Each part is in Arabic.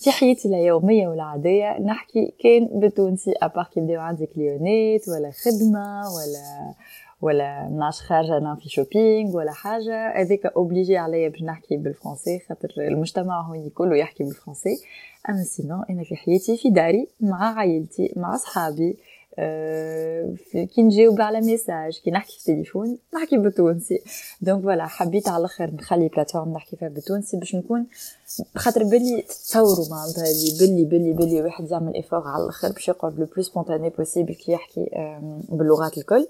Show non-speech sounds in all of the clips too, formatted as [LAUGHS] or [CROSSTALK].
في حياتي اليومية والعادية نحكي كان بالتونسي à part كي يبداو عندي كليونات ولا خدمة ولا ولا مناش خارجة أنا في shopping ولا حاجة. هذاك obligé عليا باش نحكي بالفرنسي خاطر المجتمع هو كله يحكي بالفرنسي. أما sinon أنا في حياتي في داري مع عائلتي مع أصحابي أه كي نجاوب على message كي نحكي في التليفون نحكي بالتونسي. donc voilà حبيت على الأخر نخلي plateforme نحكي فيها بالتونسي باش نكون خاطر بلي تصوروا معناتها بلي بلي بلي واحد يعمل ايفور على الأخر باش يقعد لو بلو سبونتاني بوسيبل كي يحكي باللغات الكل.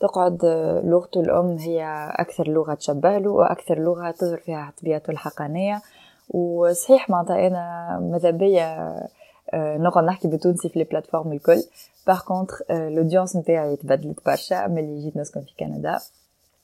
تقعد لغته الأم هي أكثر لغة تشبه له وأكثر لغة تظهر فيها طبيعته الحقانية. وصحيح معناتها أنا ماذا بيا nog een nachtje betoon zich les plateformes l'école. Par contre, euh, l'audience n'était avec Badlit Pacha, mais les gymnases Canada.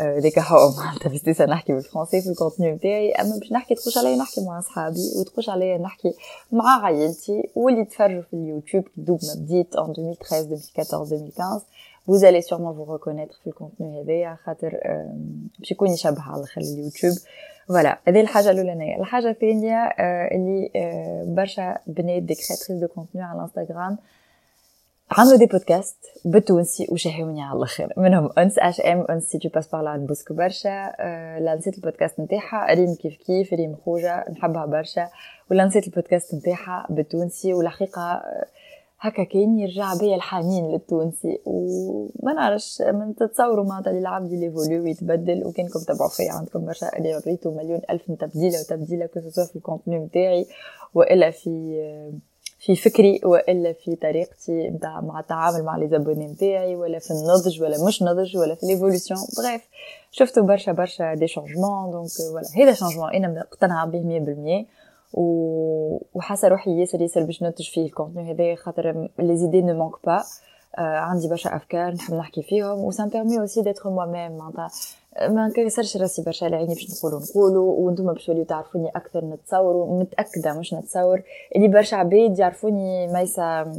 ديك هو معناتها مستانسه نحكي بالفرنسي في ال contenu نتاعي اما باش نحكي تخش عليا نحكي مع اصحابي وتخش عليا نحكي مع عائلتي واللي تفرجوا في اليوتيوب دوب ما بديت en 2013 2014 2015 vous allez sûrement vous reconnaître في ال contenu هذايا خاطر باش يكون يشبه على الآخر اليوتيوب voilà هذه الحاجة الاولانيه الحاجة الثانية اللي برشا بنات des créatrices de contenu على الانستغرام عملوا دي بودكاست بالتونسي وشهوني على الآخر منهم أنس أش إم أنس سي تو باس بار نبوسكو برشا. لا نسيت البودكاست نتاعها. ريم كيف كيف ريم خوجة نحبها برشا. ولا نسيت البودكاست نتاعها بالتونسي والحقيقة هكا كاين يرجع بيا الحنين للتونسي. وما نعرفش من تتصوروا معناتها اللي العبد يليفولي ويتبدل وكانكم تبعوا فيا عندكم برشا. اللي وريتو مليون ألف تبديلة وتبديلة كو في الكونتوني نتاعي وإلا في في فكري وإلا في طريقتي مع التعامل مع les abonnés نتاعي ولا في النضج ولا مش نضج ولا في l'évolution bref شفتوا برشا برشا des changements donc voilà هذا changement أنا مقتنعة به 100% و... وحاسة روحي ياسر ياسر باش ننتج فيه ال contenu هذا خاطر les idées ne manquent pas عندي برشا أفكار نحب نحكي فيهم. و ça me permet aussi d'être moi-même معناتها ما نكسرش راسي برشا لعيني باش نقولوا نقولوا وأنتم باش توليو تعرفوني أكثر نتصور ومتأكدة مش نتصور. اللي برشا عباد يعرفوني ميسا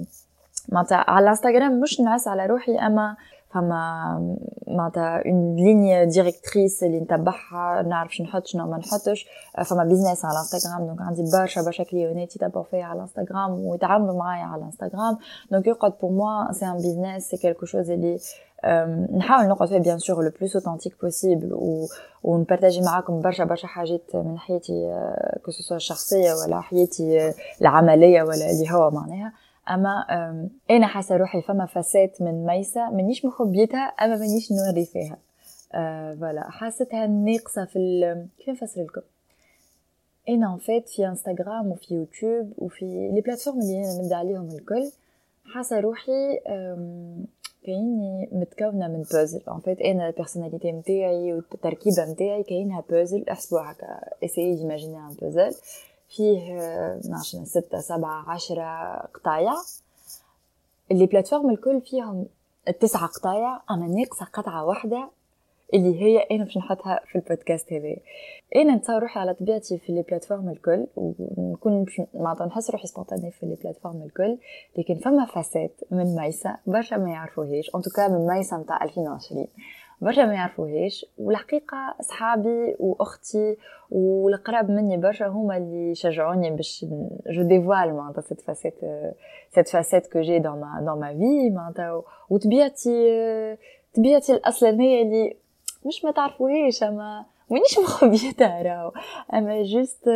معناتها على الإنستغرام مش نعس على روحي أما فما معناتها une ligne directrice اللي نتبعها نعرف شنو نحط شنو ما نحطش. فما business على الإنستغرام donc عندي برشا برشا كليونات يتبعوا فيا على الإنستغرام ويتعاملوا معايا على الإنستغرام. donc يقعد pour moi c'est un business c'est quelque chose اللي نحاول نقعد فيه bien sûr le plus authentique possible و... ون partager معاكم برشا برشا حاجات من حياتي que ce soit الشخصية ولا حياتي العملية ولا اللي هو معناها. أما أنا حاسة روحي فما facette من ميسة مانيش مخبيتها أما مانيش نوري فيها. voilà حاستها ناقصة في. كيف نفسر لكم؟ أنا en fait في انستغرام وفي يوتيوب وفي les plateformes اللي أنا نبدأ عليهم الكل حاسة روحي كايني متكونه من puzzle en fait أنا ال personnalité نتاعي والتركيبه نتاعي كاينها بازل احسبوا هكا essayez d'imaginer un puzzle فيه نعرفش ستة سبعة عشرة قطايع. les plateformes الكل فيهم التسعة قطايع. أما ناقصة قطعة واحدة اللي هي أنا باش نحطها في البودكاست هذا أنا نتصور روحي على طبيعتي في les plateformes الكل ونكون معناتها نحس روحي spontanée في les plateformes الكل لكن فما facette من ميسا برشا ما يعرفوهاش en tout cas من ميسا نتاع 2020 برشا ما يعرفوهاش والحقيقة صحابي وأختي والقراب مني برشا هما اللي شجعوني باش je dévoile معناتها cette facette cette facette que j'ai dans ma dans ma في معناتها وطبيعتي طبيعتي الأصلانية اللي مش ما تعرفوهاش أما مانيش [LAUGHS] مخبيتها راهو أما juste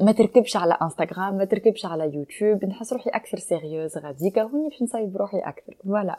ما تركبش على انستغرام ما تركبش على يوتيوب نحس روحي أكثر sérieuse غاديكا هوني باش نصايب روحي أكثر. voilà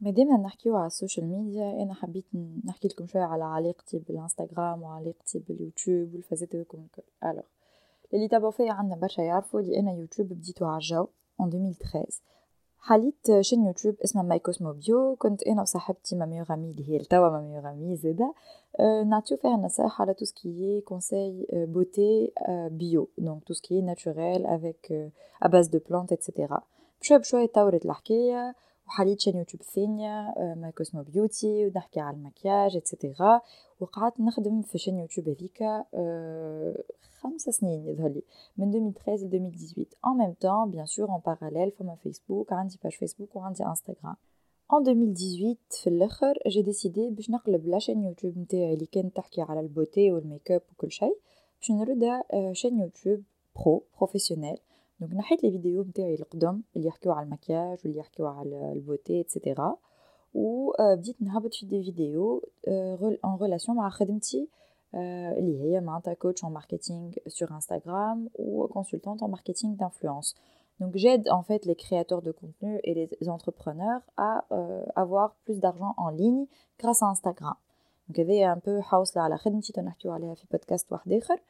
ما ديما نحكيو على السوشيال ميديا أنا حبيت نحكي لكم شوية على علاقتي بالانستغرام وعلاقتي باليوتيوب وال phases هذوكم الكل alors اللي تابعوا فيا عندنا برشا يعرفوا اللي أنا يوتيوب بديتو على الجو en 2013 حليت chaîne YouTube اسمها My Cosmo Bio كنت أنا وصاحبتي ma meilleure amie اللي هي توا ma meilleure amie أه نعطيو فيها نصائح على tout ce qui conseils beauté bio donc tout ce qui naturel avec ا باز دو بلانت اتسيتيرا بشوي بشوي تطورت الحكاية وحليت شان يوتيوب ثانية ماي كوسمو بيوتي ونحكي على المكياج اتسيتيرا وقعدت نخدم في شان يوتيوب هذيك خمسة سنين يظهر لي من 2013 ل 2018 en même temps bien sûr en parallèle فما فيسبوك عندي باج فيسبوك وعندي انستغرام en 2018 في الاخر جي ديسيدي باش نقلب لاشين يوتيوب نتاعي اللي كانت تحكي على البوتي والميك اب وكل شيء باش نردها شين يوتيوب برو بروفيسيونيل دونك نحيت لي فيديو نتاعي القدم اللي يحكيو على المكياج واللي يحكيو على البوتي اتسيتيرا وبديت نهبط في دي فيديو ان ريلاسيون مع خدمتي اللي هي معناتها كوتش en marketing sur Instagram ou consultante en marketing d'influence. Donc j'aide en fait les créateurs de contenu et les entrepreneurs à euh, avoir plus d'argent en ligne grâce à Instagram. Donc هذا un peu حوصلة على خدمتي تنحكيو عليها في بودكاست واحد آخر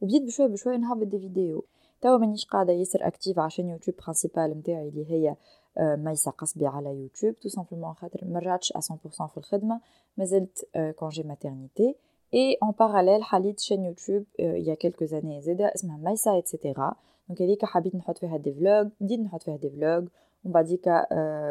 وبديت بشوية بشوية نهبط دي فيديو توا مانيش قاعدة ياسر اكتيف عشان يوتيوب برانسيبال متاعي اللي هي ميسا قصبي على يوتيوب. تو سامبلومون خاطر مراتش 100% في الخدمة. مازلت كونجي ماترنيتي اي ان باراليل حليت شين يوتيوب il y a quelques اسمها ميسا اتسيتيرا دونك هذيك حبيت نحط فيها دي فلوج بديت نحط فيها دي فلوج ومن بعديك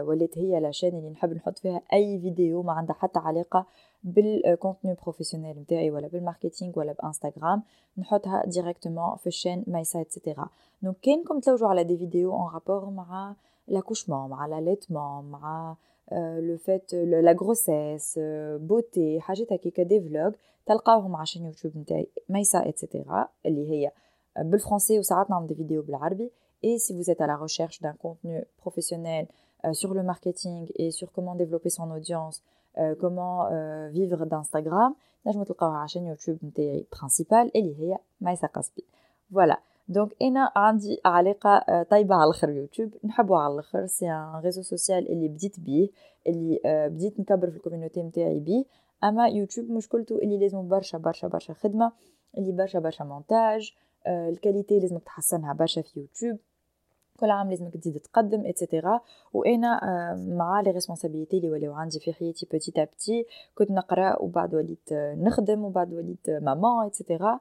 ولات هي la chaîne اللي نحب نحط فيها أي فيديو ما عندها حتى علاقة بال contenu professionnel نتاعي ولا بال marketing ولا بإنستغرام. نحطها directement في ال chaîne مايسا et cetera donc كاينكم تلوجوا على des vidéos en rapport مع l'accouchement مع l'allaitement مع le fait la grossesse beauté حاجات هكاكا des vlogs تلقاوهم على chaîne YouTube نتاعي ميسا et cetera اللي هي بالفرنسي وساعات نعمل دي فيديو بالعربي. et si vous êtes à la recherche d'un contenu professionnel euh, sur le marketing et sur comment développer son audience euh, comment euh, vivre d'Instagram نجموا تلقاوها على شين يوتيوب نتاعي برينسيبال اللي هي ميسا قصبي فوالا دونك انا عندي علاقه طيبه على الاخر يوتيوب نحبه على الاخر سي ان ريزو سوسيال اللي بديت بيه اللي بديت نكبر في الكوميونيتي نتاعي بيه اما يوتيوب مشكلته اللي لازم برشا برشا برشا خدمه اللي برشا برشا مونتاج الكاليتي لازمك تحسنها برشا في يوتيوب كل عام لازمك تزيد تقدم اتسيتيرا وأنا مع لي ريسبونسابيلتي اللي ولاو عندي في حياتي بوتيت ابتي كنت نقرأ وبعد وليت نخدم وبعد وليت مامان اتسيتيرا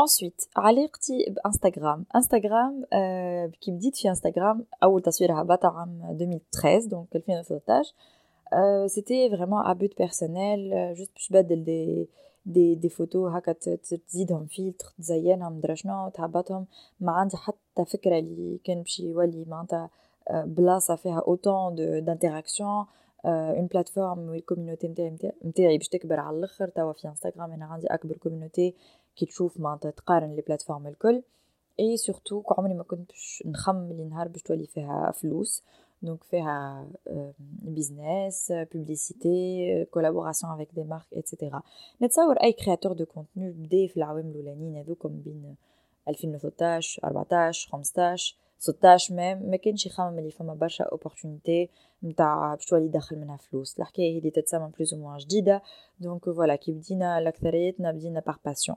ensuite علاقتي بانستغرام انستغرام آه كي بديت في انستغرام اول تصوير هبط عام 2013 دونك 2013 آه سيتي فريمون ا بوت بيرسونيل جوست باش تبدل دي دي دي فوتو هكا تزيدهم فيلتر تزينهم درا شنو تهبطهم ما عندي حتى فكره اللي كان باش يولي معناتها بلاصه فيها اوتون دانتراكسيون اون بلاتفورم والكوميونيتي نتاعي نتاعي باش تكبر على الاخر توا في انستغرام انا عندي اكبر كوميونيتي كي تشوف معناتها تقارن لي بلاتفورم الكل اي سورتو عمري ما كنت باش نخمم اللي نهار باش تولي فيها فلوس دونك فيها بيزنس بوبليسيتي كولابوراسيون افيك دي مارك اتسيتيرا نتصور اي كرياتور دو كونتوني بدا في العوام الاولانيين هذوكم بين 2013 14 15 16 ميم ما كانش يخمم اللي فما برشا اوبورتونيتي نتاع باش تولي دخل منها فلوس الحكايه هي اللي تتسمى بلوز او موان جديده دونك فوالا كي بدينا الاكثريتنا بدينا بار باسيون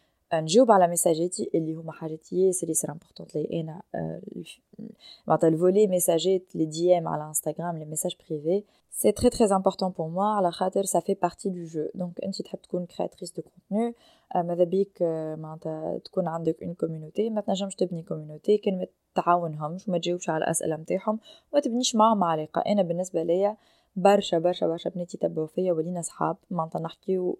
نجاوب على messageاتي اللي هما حاجات ياسر ياسر importantes لي أنا معناتها الفولي messageات les DM على Instagram les messages privés c'est très très important pour moi على خاطر ça fait partie du jeu donc أنت تحب تكون créatrice de contenu ماذا بيك؟ معناتها تكون عندك une community ما تنجمش تبني community كان ما تعاونهمش وما تجاوبش على الأسئلة نتاعهم وما تبنيش معاهم علاقه أنا بالنسبة ليا برشا برشا برشا بنات يتبعوا فيا ولينا صحاب معناتها نحكيو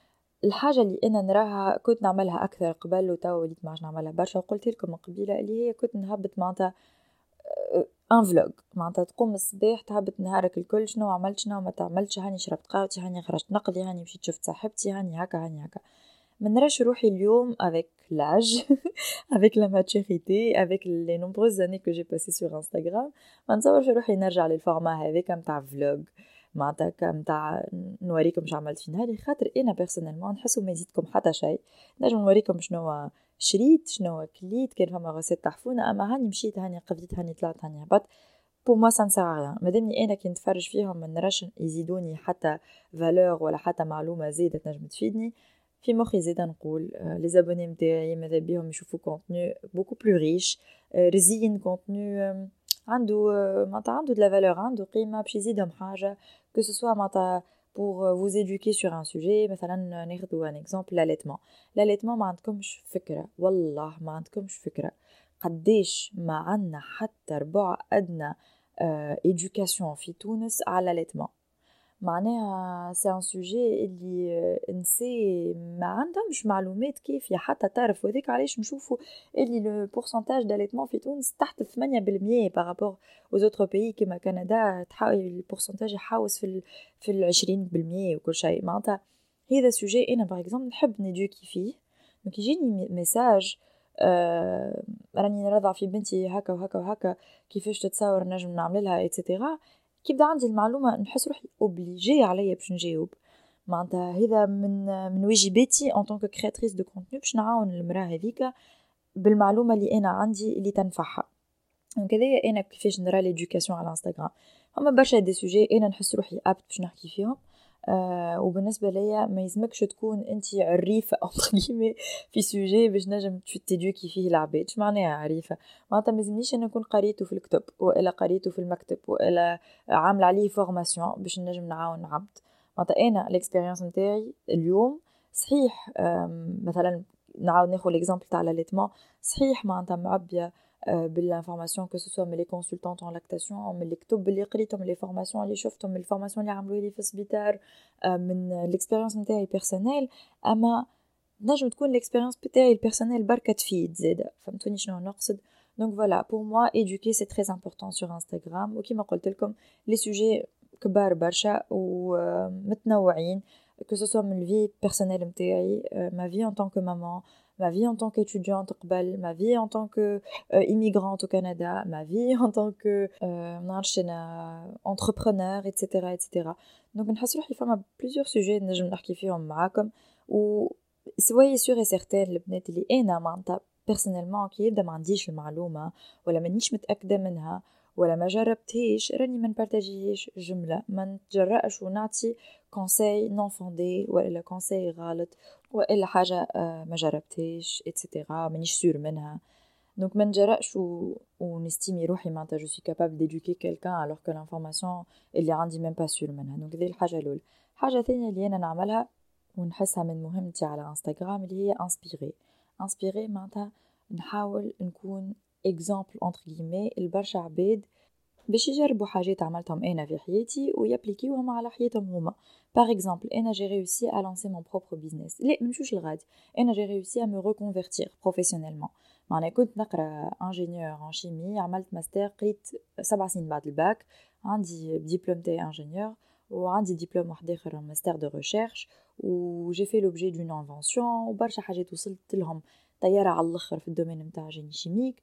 الحاجة اللي أنا نراها كنت نعملها أكثر قبل وتوا وليت ما نعملها برشا. وقلت لكم قبيلة اللي هي كنت نهبط معناتها un vlog معناتها تقوم الصباح تهبط نهارك الكل شنو عملت شنو ما تعملتش هاني شربت قهوتي هاني خرجت نقضي هاني مشيت شفت صاحبتي هاني هكا هاني هكا. ما نراش روحي اليوم avec l'âge [LAUGHS] avec la maturité avec les nombreuses années que j'ai passées sur Instagram. ما نتصورش روحي نرجع لل format هذاك نتاع vlog معناتها نتاع نوريكم شو عملت في نهاري خاطر أنا بيرسونيلمون نحسو ما يزيدكم حتى شيء نجم نوريكم شنو شريت شنو كليت كان فما غسيت تحفونه أما هاني مشيت هاني قضيت هاني طلعت هاني هبط بو ما سان سيغ ريان مادامني أنا كي نتفرج فيهم ما نراش يزيدوني حتى فالور ولا حتى معلومة زايدة تنجم تفيدني. في مخي زيد نقول لي زابوني نتاعي ماذا بيهم يشوفوا كونتوني بوكو بلو ريش رزين كونتوني عنده معناتها عنده de la valeur عنده قيمة باش يزيدهم حاجة. Que ce soit pour euh, vous éduquer sur un sujet مثلا ناخذ un exemple l'allaitement l'allaitement ما عندكمش فكرة والله ما عندكمش فكرة قديش ما عندنا حتى ربع أدنى education في تونس على l'allaitement معناها c'est un sujet اللي نسي ما عندهمش معلومات كافية. حتى تعرف وذيك علاش نشوفوا اللي le pourcentage d'allaitement في تونس تحت 8% par rapport aux autres pays كيما كندا تحاول ال pourcentage يحاوس في ال في ال 20% وكل شيء. معناتها هذا sujet أنا par exemple نحب نéduquer فيه. donc يجيني message آه راني نرضع في بنتي هكا وهكا وهكا كيفاش تتصور نجم نعمل لها et cetera كي بدا عندي المعلومة نحس روحي obligé عليا باش نجاوب معناتها هذا من من واجباتي en tant que créatrice de contenu باش نعاون المرأة هذيك بالمعلومة اللي أنا عندي اللي تنفعها. donc هذايا أنا كيفاش نرى l'éducation على انستغرام هما برشا des sujets أنا نحس روحي apte باش نحكي فيهم. آه وبالنسبة ليا ما يلزمكش تكون أنت عريفة [LAUGHS] entre في sujet باش نجم تéduquer فيه العباد. اش معناها عريفة؟ معناتها ما يلزمنيش أنا نكون قريته في الكتب وإلا قريته في المكتب وإلا عاملة عليه formation باش نجم نعاون عبد. معناتها أنا ال expérience نتاعي اليوم صحيح مثلا نعاود ناخذ ليكزامبل تاع لاليتمون صحيح معناتها معبية بالانفورماسيون كو سوسوا من لي كونسلتونت ان لاكتاسيون من الكتب اللي قريتهم لي فورماسيون اللي شفتهم من الفورماسيون اللي عملوا لي في السبيطار من ليكسبيريونس نتاعي بيرسونيل اما نجم تكون ليكسبيريونس بتاعي البيرسونيل بركة تفيد زاده فهمتوني شنو نقصد دونك فوالا بور موا éduquer سي تري امبورطون سور انستغرام وكيما قلت لكم لي سوجي كبار برشا ومتنوعين que ce soit من الفي بيرسونيل نتاعي ما في en tant que maman ma vie en tant qu'étudiante قبل ma vie en tant que euh, immigrante au Canada ma vie en tant que euh, entrepreneur etc etc donc نحس روحي فما plusieurs sujets نجم نحكي فيهم معاكم و soyez sûr et certain البنات اللي انا معناتها بيرسونيلمون كي يبدا ما عنديش المعلومه ولا مانيش متاكده منها ولا ما جربتهاش راني ما نpartagerهاش جملة. ما نتجرأش ونعطي conseil non fondé ولا conseil غلط وإلا حاجة آه، ما جربتهاش et cetera مانيش sûre منها. donc ما نجرأش و... ونestimer روحي معناتها je suis capable d'éduquer quelqu'un alors que l'information اللي عندي même pas sûre منها. donc هذه الحاجة الأولى. حاجة ثانية اللي أنا نعملها ونحسها من مهمتي على انستغرام اللي هي inspirer inspirer معناتها نحاول نكون اكزامبل اونتر غيمي لبرشا عباد باش يجربوا حاجات عملتهم انا في حياتي ويابليكيوهم على حياتهم هما باغ اكزومبل انا جي ريوسي ا لانسي مون بروبر بيزنس لا منمشوش الغادي انا جي ريوسي ا مو ريكونفيرتير بروفيسيونيلمون معناها كنت نقرا انجينيور ان شيمي عملت ماستر قريت سبع سنين بعد الباك عندي ديبلوم تاعي انجينيور وعندي ديبلوم واحد اخر ماستر دو ريشيرش وجي في لوبجي دون انفونسيون وبرشا حاجات وصلت لهم طياره على الاخر في الدومين نتاع جيني شيميك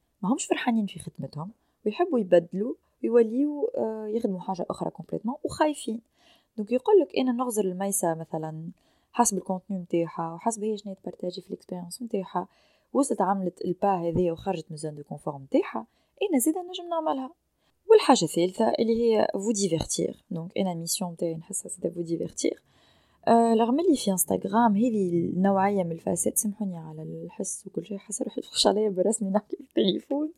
ماهمش فرحانين في خدمتهم ويحبوا يبدلوا ويوليو آه، يخدموا حاجة أخرى complètement وخايفين. donc يقول لك أنا نغزر لميسا مثلا حسب ال contenu نتاعها وحسب هي شنو تpartager في ال expérience نتاعها وصلت عملت ال pas هذيا وخرجت من zone de confort نتاعها أنا زيد نجم نعملها. والحاجة الثالثة اللي هي vous divertir donc أنا mission نتاعي نحسها c'est de vous divertir رغم اللي في انستغرام هذه النوعية من الفساد سامحوني على الحس وكل شيء حاسة روحي تخش عليا برسمي نحكي في التليفون.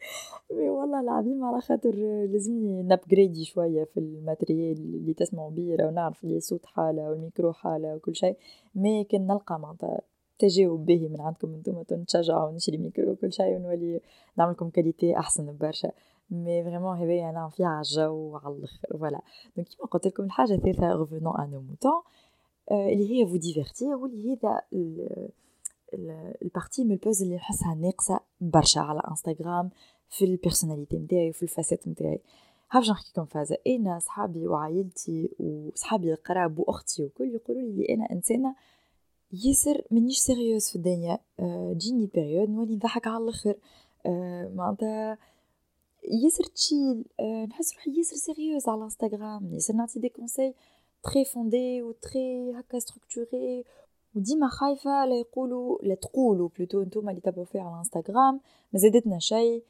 مي والله العظيم على خاطر لازمني نابجريدي شوية في الماتريال اللي تسمعوا بيه ونعرف اللي صوت حالة والميكرو حالة وكل شيء. مي كان نلقى معناتها تجاوب باهي من عندكم أنتم نتشجعوا ونشري ميكرو وكل شيء ونولي نعملكم كاليتي أحسن برشا. مي فريمون هذايا نعم فيها على الجو وعلى الآخر فوالا دونك كيما قلت لكم الحاجة الثالثة ريفونون ان موتون اللي هي فو ديفيرتير واللي هذا ال partie من البوز اللي نحسها ناقصة برشا على إنستغرام في ال personnalité نتاعي وفي ال facettes نتاعي حابة نحكيكم فازة؟ أنا صحابي وعائلتي وصحابي القراب وأختي وكل يقولوا لي أنا إنسانة ياسر منيش sérieuse في الدنيا. تجيني période نولي نضحك على الآخر. معناتها ياسر chill. نحس روحي ياسر sérieuse على إنستغرام. ياسر نعطي des conseils تري فوندي و تري هكا ستركتوري وديما خايفة لا يقولوا لا تقولوا بلوتو نتوما اللي تابعوا فيها على انستغرام ما زادتنا شيء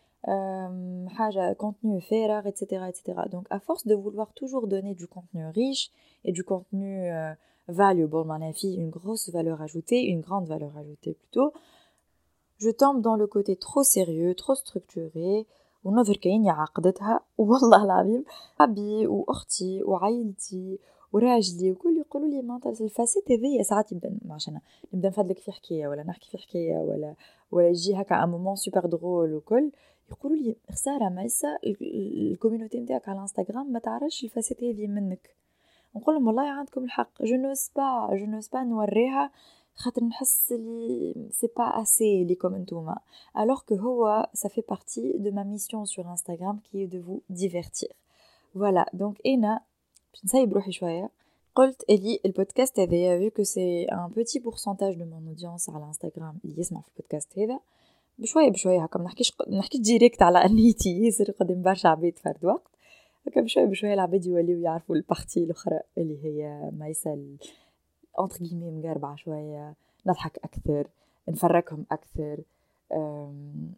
حاجة contenu فارغ etc etc donc à force de vouloir toujours donner du contenu riche et du contenu euh, valuable معناها فيه une grosse valeur ajoutée une grande valeur ajoutée plutôt je tombe dans le côté trop sérieux trop structuré ونظر كأني عقدتها والله العظيم أبي وأختي وعائلتي وراجلي وكل يقولوا لي معناتها الفاسات هذيا ساعات يبدا عشان نبدا نفدلك في حكايه ولا نحكي في حكايه ولا ولا يجي هكا ان مومون سوبر درول وكل يقولوا لي خساره مايسا الكوميونيتي نتاعك على انستغرام ما تعرفش الفاسات هذه منك نقول لهم والله عندكم الحق جو نوس با جو نوس با نوريها خاطر نحس لي سي با اسي ليكم انتوما الوغ كو هو سا في بارتي دو ما ميسيون سور انستغرام كي دو فو ديفيرتير فوالا دونك انا نسيب روحي شوية قلت الي البودكاست هذايا vu que c'est un petit pourcentage de mon audience على انستغرام اللي يسمع في البودكاست هذا بشويه بشويه هكا ما نحكيش نحكيش direct على انيتي ياسر قدام برشا عباد فرد وقت هكا بشويه بشويه العباد يوليو يعرفوا البارتي الاخرى اللي هي ما يسال اونتر كيمي مقربعه شوية نضحك أكثر نفركهم أكثر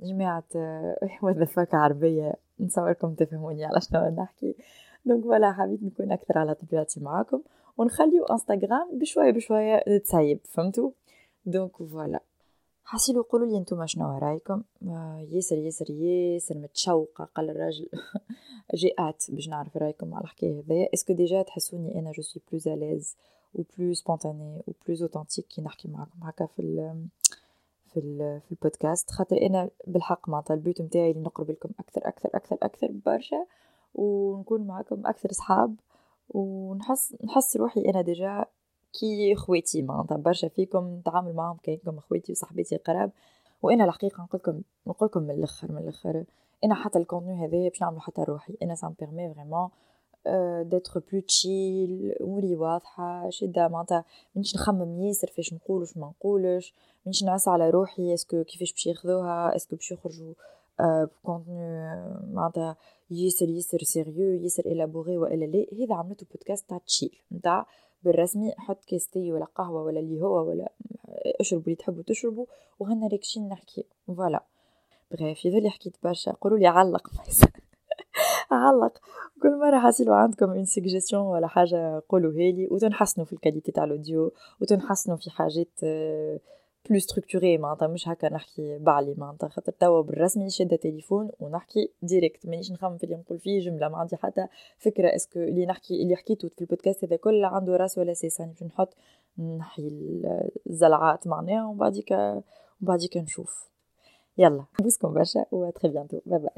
جماعة وذا فاك عربية نصوركم تفهموني على شنو نحكي دونك فوالا حبيت نكون أكثر على طبيعتي معاكم ونخليو انستغرام بشوية بشوية تسيب فهمتوا؟ دونك فوالا حاسيلو قولوا لي أنتم شنو رأيكم؟ آه ياسر ياسر ياسر متشوقة قال الراجل. [LAUGHS] جاءت باش نعرف رأيكم على الحكاية هذيا est-ce que déjà تحسوني أنا je suis plus à l'aise et plus spontanée et plus authentique كي نحكي معاكم هكا في ال في ال في البودكاست؟ خاطر أنا بالحق معناتها ال but نتاعي اللي نقرب لكم أكثر أكثر أكثر أكثر برشا. ونكون معاكم أكثر صحاب ونحس نحس روحي أنا déjà كي خواتي. معناتها برشا فيكم نتعامل معاهم كانكم خواتي وصاحباتي قراب وأنا الحقيقة نقول لكم نقول لكم من الأخر من الأخر أنا حتى ال contenu هذايا باش نعملو حتى روحي. أنا ça me permet vraiment d'être plus chill اموري واضحة. شده معناتها منيش نخمم ياسر فاش نقول وش ما نقولش. منيش نعس على روحي est-ce que كيفاش باش ياخذوها est-ce que باش يخرجوا contenu معناتها ياسر ياسر sérieux ياسر élaboré والا لا هذا عملته بودكاست تاع chill نتاع بالرسمي حط كاستي ولا قهوة ولا اللي هو ولا اشربوا اللي تحبوا تشربوا وهنا ريكشين نحكي فوالا بغيف يظل حكيت برشا قولوا لي علق [LAUGHS] علق. كل مرة حاسلوا عندكم اون سيجيستيون ولا حاجة قولوا هالي وتنحسنوا في الكاليتي تاع الاوديو وتنحسنوا في حاجات بلو ستركتوري معناتها مش هكا نحكي بعلي معناتها. خاطر توا بالرسمي شادة تليفون ونحكي ديريكت مانيش نخمم في اللي نقول فيه جملة ما عندي حتى فكرة اسكو اللي نحكي اللي حكيته في البودكاست هذا كل عنده رأس ولا سيس. يعني نحط نحي الزلعات معناها وبعديك وبعديك نشوف. يلا بوسكم برشا و très bientôt bye bye